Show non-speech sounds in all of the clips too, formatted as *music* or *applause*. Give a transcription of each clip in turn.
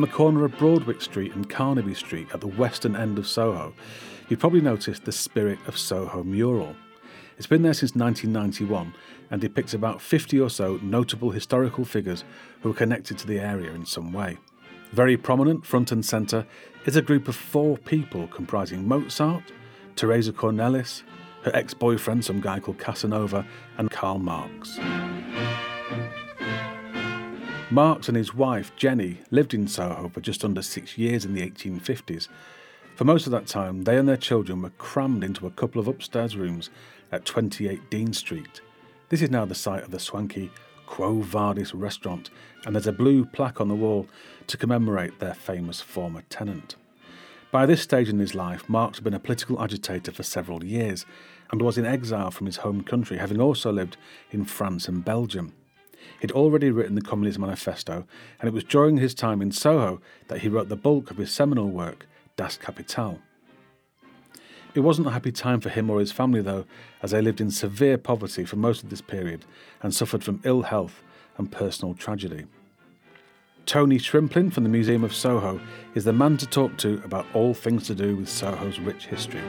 On the corner of Broadwick Street and Carnaby Street at the western end of Soho, you've probably noticed the Spirit of Soho mural. It's been there since 1991 and depicts about 50 or so notable historical figures who are connected to the area in some way. Very prominent, front and centre, is a group of four people comprising Mozart, Teresa Cornelys, her ex boyfriend, some guy called Casanova, and Karl Marx. Marx and his wife, Jenny, lived in Soho for just under six years in the 1850s. For most of that time, they and their children were crammed into a couple of upstairs rooms at 28 Dean Street. This is now the site of the swanky Quo Vadis restaurant, and there's a blue plaque on the wall to commemorate their famous former tenant. By this stage in his life, Marx had been a political agitator for several years and was in exile from his home country, having also lived in France and Belgium. He'd already written the Communist Manifesto, and it was during his time in Soho that he wrote the bulk of his seminal work, Das Kapital. It wasn't a happy time for him or his family, though, as they lived in severe poverty for most of this period and suffered from ill health and personal tragedy. Tony Shrimplin from the Museum of Soho is the man to talk to about all things to do with Soho's rich history.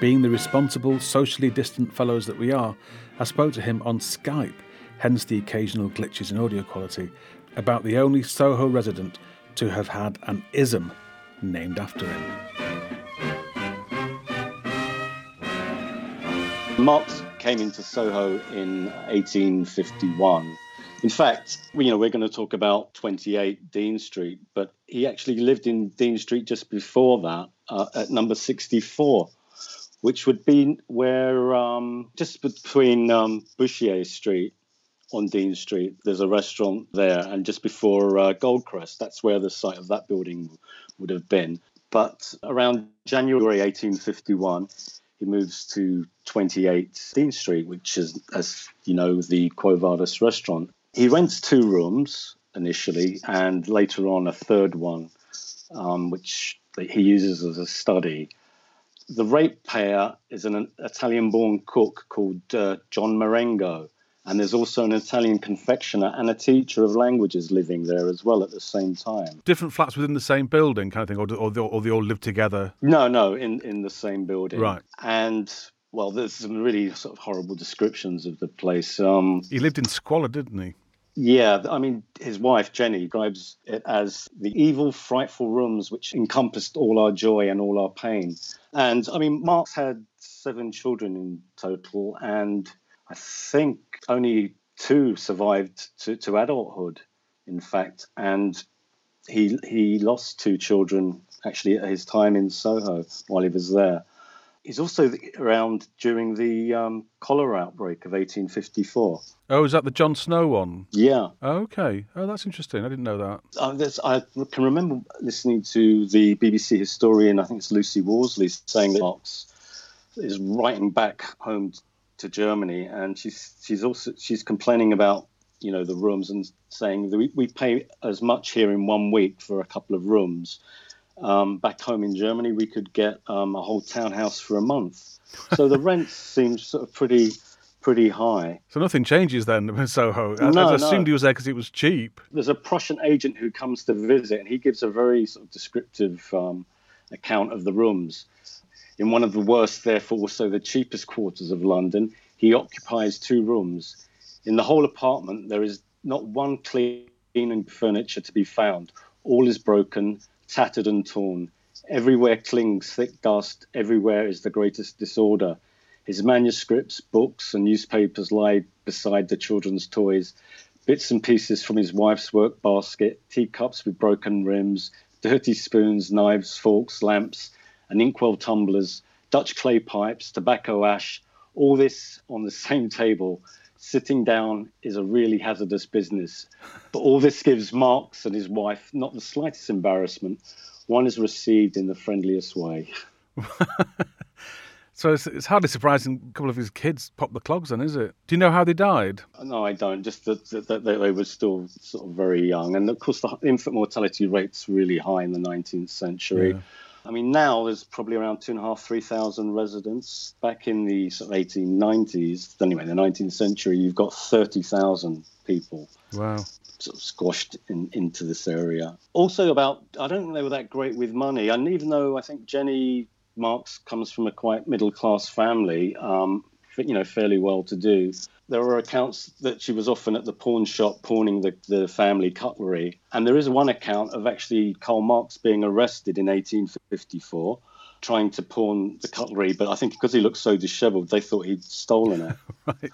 Being the responsible, socially distant fellows that we are, I spoke to him on Skype hence the occasional glitches in audio quality, about the only Soho resident to have had an ism named after him. Marx came into Soho in 1851. In fact, you know, we're going to talk about 28 Dean Street, but he actually lived in Dean Street just before that, uh, at number 64, which would be where um, just between um, Bourchier Street on Dean Street. There's a restaurant there, and just before uh, Goldcrest, that's where the site of that building would have been. But around January 1851, he moves to 28 Dean Street, which is, as you know, the Quo Vadis restaurant. He rents two rooms initially, and later on a third one, um, which he uses as a study. The ratepayer is an Italian born cook called uh, John Marengo and there's also an Italian confectioner and a teacher of languages living there as well at the same time. Different flats within the same building, kind of thing, or, or, they, or they all live together? No, no, in, in the same building. Right. And well, there's some really sort of horrible descriptions of the place. Um, he lived in squalor, didn't he? Yeah, I mean, his wife Jenny describes it as the evil, frightful rooms which encompassed all our joy and all our pain. And I mean, Marx had seven children in total, and I think only two survived to, to adulthood, in fact, and he he lost two children actually at his time in Soho while he was there. He's also around during the um, cholera outbreak of 1854. Oh, is that the John Snow one? Yeah. okay. Oh, that's interesting. I didn't know that. Uh, I can remember listening to the BBC historian, I think it's Lucy Worsley, saying that Marx is writing back home to Germany, and she's she's also she's complaining about you know the rooms and saying that we, we pay as much here in one week for a couple of rooms. Um, back home in Germany, we could get um, a whole townhouse for a month. So the *laughs* rent seems sort of pretty pretty high. So nothing changes then in Soho. I, no, I assumed no. he was there because it was cheap. There's a Prussian agent who comes to visit, and he gives a very sort of descriptive um, account of the rooms in one of the worst, therefore also the cheapest quarters of London. He occupies two rooms. In the whole apartment, there is not one clean and furniture to be found. All is broken, tattered, and torn. Everywhere clings thick dust. Everywhere is the greatest disorder. His manuscripts, books, and newspapers lie beside the children's toys. Bits and pieces from his wife's work basket, teacups with broken rims, dirty spoons, knives, forks, lamps, and inkwell tumblers, Dutch clay pipes, tobacco ash, all this on the *laughs* same table. Sitting down is a really hazardous business. But all this gives Marx and his wife not the slightest embarrassment. One is received in the friendliest way. *laughs* so it's, it's, hardly surprising a couple of his kids popped the clogs on, is it? Do you know how they died? No, I don't. Just that, that, that they were still sort of very young. And of course, the infant mortality rate's really high in the 19th century. Yeah. I mean, now there's probably around two and a half, three thousand residents. Back in the sort of 1890s, anyway, the 19th century, you've got 30,000 people. Wow. Sort of squashed in, into this area. Also, about I don't think they were that great with money, and even though I think Jenny Marx comes from a quite middle class family, um, you know, fairly well to do. There are accounts that she was often at the pawn shop pawning the, the family cutlery. And there is one account of actually Karl Marx being arrested in 1854 trying to pawn the cutlery, but I think because he looked so disheveled, they thought he'd stolen it. *laughs* right.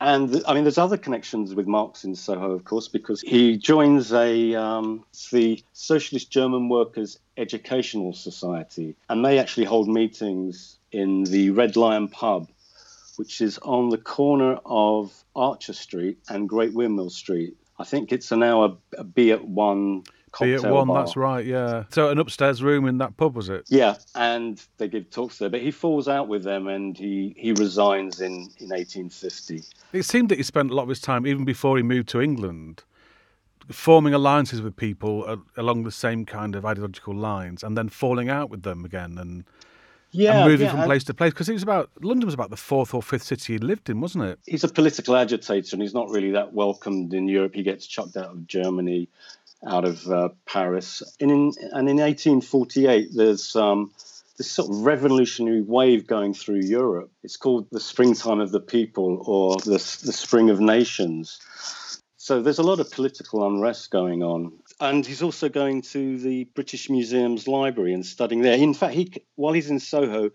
And I mean, there's other connections with Marx in Soho, of course, because he joins a um, the Socialist German Workers Educational Society, and they actually hold meetings in the Red Lion pub which is on the corner of Archer Street and Great Windmill Street. I think it's now a, a Be at one cocktail Be at one, bar. that's right, yeah. So an upstairs room in that pub, was it? Yeah, and they give talks there, but he falls out with them and he, he resigns in, in 1850. It seemed that he spent a lot of his time, even before he moved to England, forming alliances with people uh, along the same kind of ideological lines and then falling out with them again and Yeah, and moving yeah, from and place to place because it was about London was about the fourth or fifth city he lived in, wasn't it? he's a political agitator and he's not really that welcomed in Europe. He gets chucked out of Germany, out of uh, Paris. And in, and in 1848, there's um, this sort of revolutionary wave going through Europe. It's called the Springtime of the People or the, the Spring of Nations. So there's a lot of political unrest going on. And he's also going to the British Museum's library and studying there. In fact, he while he's in Soho,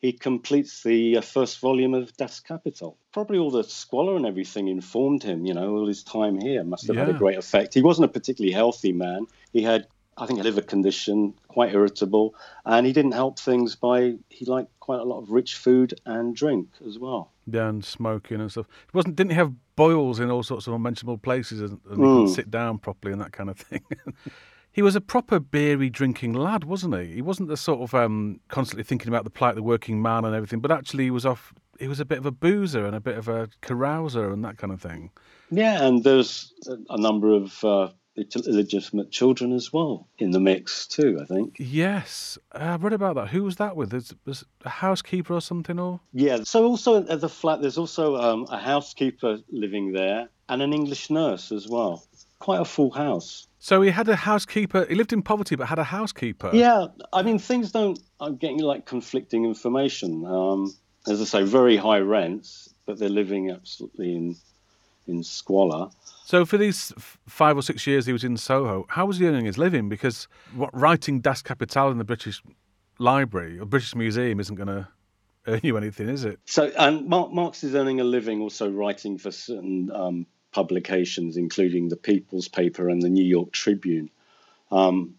he completes the uh, first volume of Das Kapital. Probably all the squalor and everything informed him, you know, all his time here must have had a great effect. He wasn't a particularly healthy man. He had, I think, a liver condition, quite irritable, and he didn't help things by, he liked quite a lot of rich food and drink as well. Yeah, and smoking and stuff. It wasn't didn't he have boils in all sorts of unmentionable places and, and Mm. couldn't sit down properly and that kind of thing. *laughs* he was a proper beery drinking lad, wasn't he? He wasn't the sort of um, constantly thinking about the plight of the working man and everything, but actually he was off. He was a bit of a boozer and a bit of a carouser and that kind of thing. Yeah, and there's a, a number of uh, illegitimate children as well in the mix too, I think. Yes, I've read about that. Who was that with? Is, was a housekeeper or something? Or Yeah, so also at the flat, there's also um, a housekeeper living there and an English nurse as well. Quite a full house. so he had a housekeeper. He lived in poverty, but had a housekeeper. Yeah, I mean, things don't, I'm getting like conflicting information. Um, as I say, very high rents, but they're living absolutely in, in squalor. So for these five or six years he was in Soho, how was he earning his living? Because what, writing Das Kapital in the British Library or British Museum isn't going to earn you anything, is it? So, and Mark, Marx is earning a living also writing for certain um, publications, including the People's Paper and the New York Tribune. Um,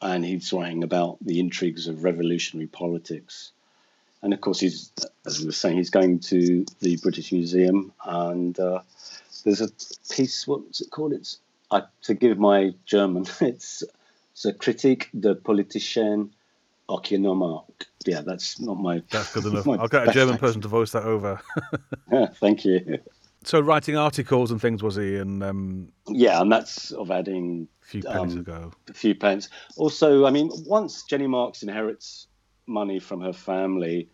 and he's writing about the intrigues of revolutionary politics. And of course, he's, as we were saying, he's going to the British Museum, and uh, there's a piece. What's it called? It's I, to give my German. *laughs* It's it's a critique de politicien Okinomar. Yeah, that's not my. That's good *laughs* enough. I'll get a German person to voice that over. *laughs* Thank you. so writing articles and things was he, and um, Yeah, and that's of adding a few pennies Um, ago. a few pence. Also, I mean, once Jenny Marx inherits money from her family,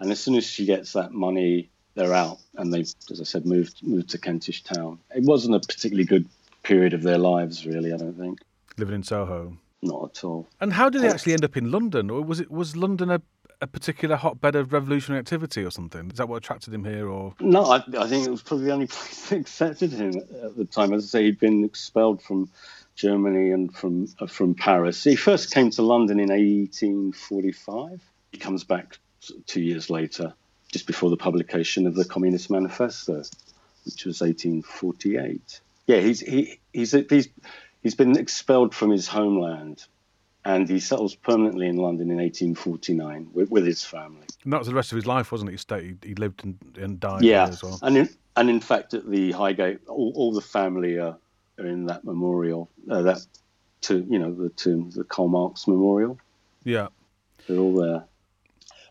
and as soon as she gets that money, they're out, and they, as I said, moved moved to Kentish Town. It wasn't a particularly good period of their lives, really. I don't think, Living in Soho. not at all. And how did they actually end up in London? Or was it was London a, a particular hotbed of revolutionary activity or something? Is that what attracted him here? Or No, I, I think it was probably the only *laughs* place that accepted him at the time. As I say, he'd been expelled from Germany and from uh, from Paris. He first came to London in 1845. He comes back two years later, just before the publication of the Communist Manifesto, which was 1848. Yeah, he's he, he's he's he's been expelled from his homeland, and he settles permanently in London in 1849 with, with his family. and that was the rest of his life, wasn't it? He stayed, he lived and, and died yeah, there as well. and in, and in fact, at the Highgate, all, all the family are, are in that memorial. Uh, that to you know the tomb, the Karl Marx Memorial. Yeah. They're all there.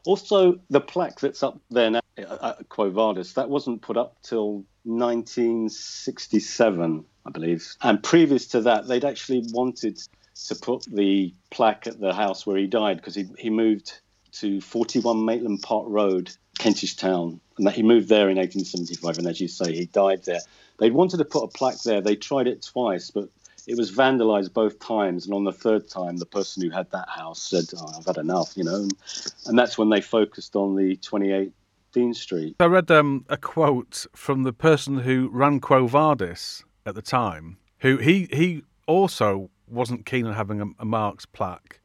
Also, the plaque that's up there now uh, at Quo Vadis, that wasn't put up till 1967, I believe. And previous to that, they'd actually wanted to put the plaque at the house where he died because he, he moved to 41 Maitland Park Road, Kentish Town, and that he moved there in 1875. And as you say, he died there. They wanted to put a plaque there. They tried it twice, but it was vandalized both times. And on the third time, the person who had that house said, oh, "I've had enough," you know. And, and that's when they focused on the 28 Dean Street. I read um, a quote from the person who ran Quo Vadis at the time, who he he also wasn't keen on having a, a Marx plaque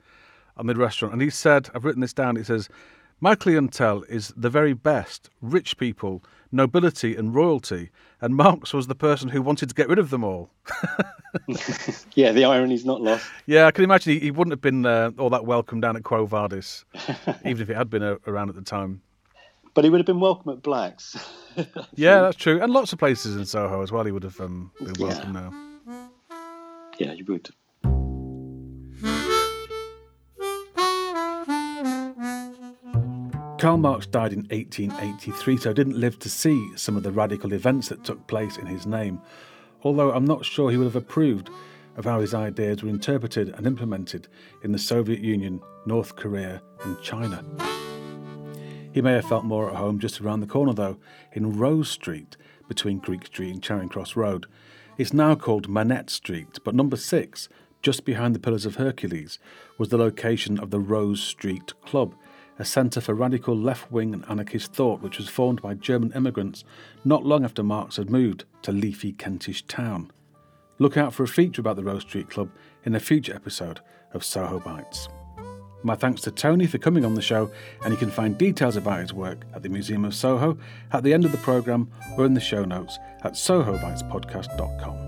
on the restaurant, and he said, "I've written this down." He says. My clientele is the very best, rich people, nobility, and royalty, and Marx was the person who wanted to get rid of them all. *laughs* yeah, the irony's not lost. Yeah, I can imagine he, he wouldn't have been uh, all that welcome down at Quo Vadis, *laughs* even if it had been uh, around at the time. But he would have been welcome at Blacks. *laughs* yeah, that's true, and lots of places in Soho as well. He would have um, been welcome yeah. now. Yeah, you would. Karl Marx died in 1883, so didn't live to see some of the radical events that took place in his name, although I'm not sure he would have approved of how his ideas were interpreted and implemented in the Soviet Union, North Korea, and China. He may have felt more at home just around the corner, though, in Rose Street between Greek Street and Charing Cross Road. It's now called Manette Street, but number six, just behind the Pillars of Hercules, was the location of the Rose Street Club a centre for radical left wing and anarchist thought which was formed by German immigrants not long after Marx had moved to leafy Kentish town. Look out for a feature about the Rose Street Club in a future episode of Soho Bites. My thanks to Tony for coming on the show, and you can find details about his work at the Museum of Soho at the end of the programme or in the show notes at sohobitespodcast.com.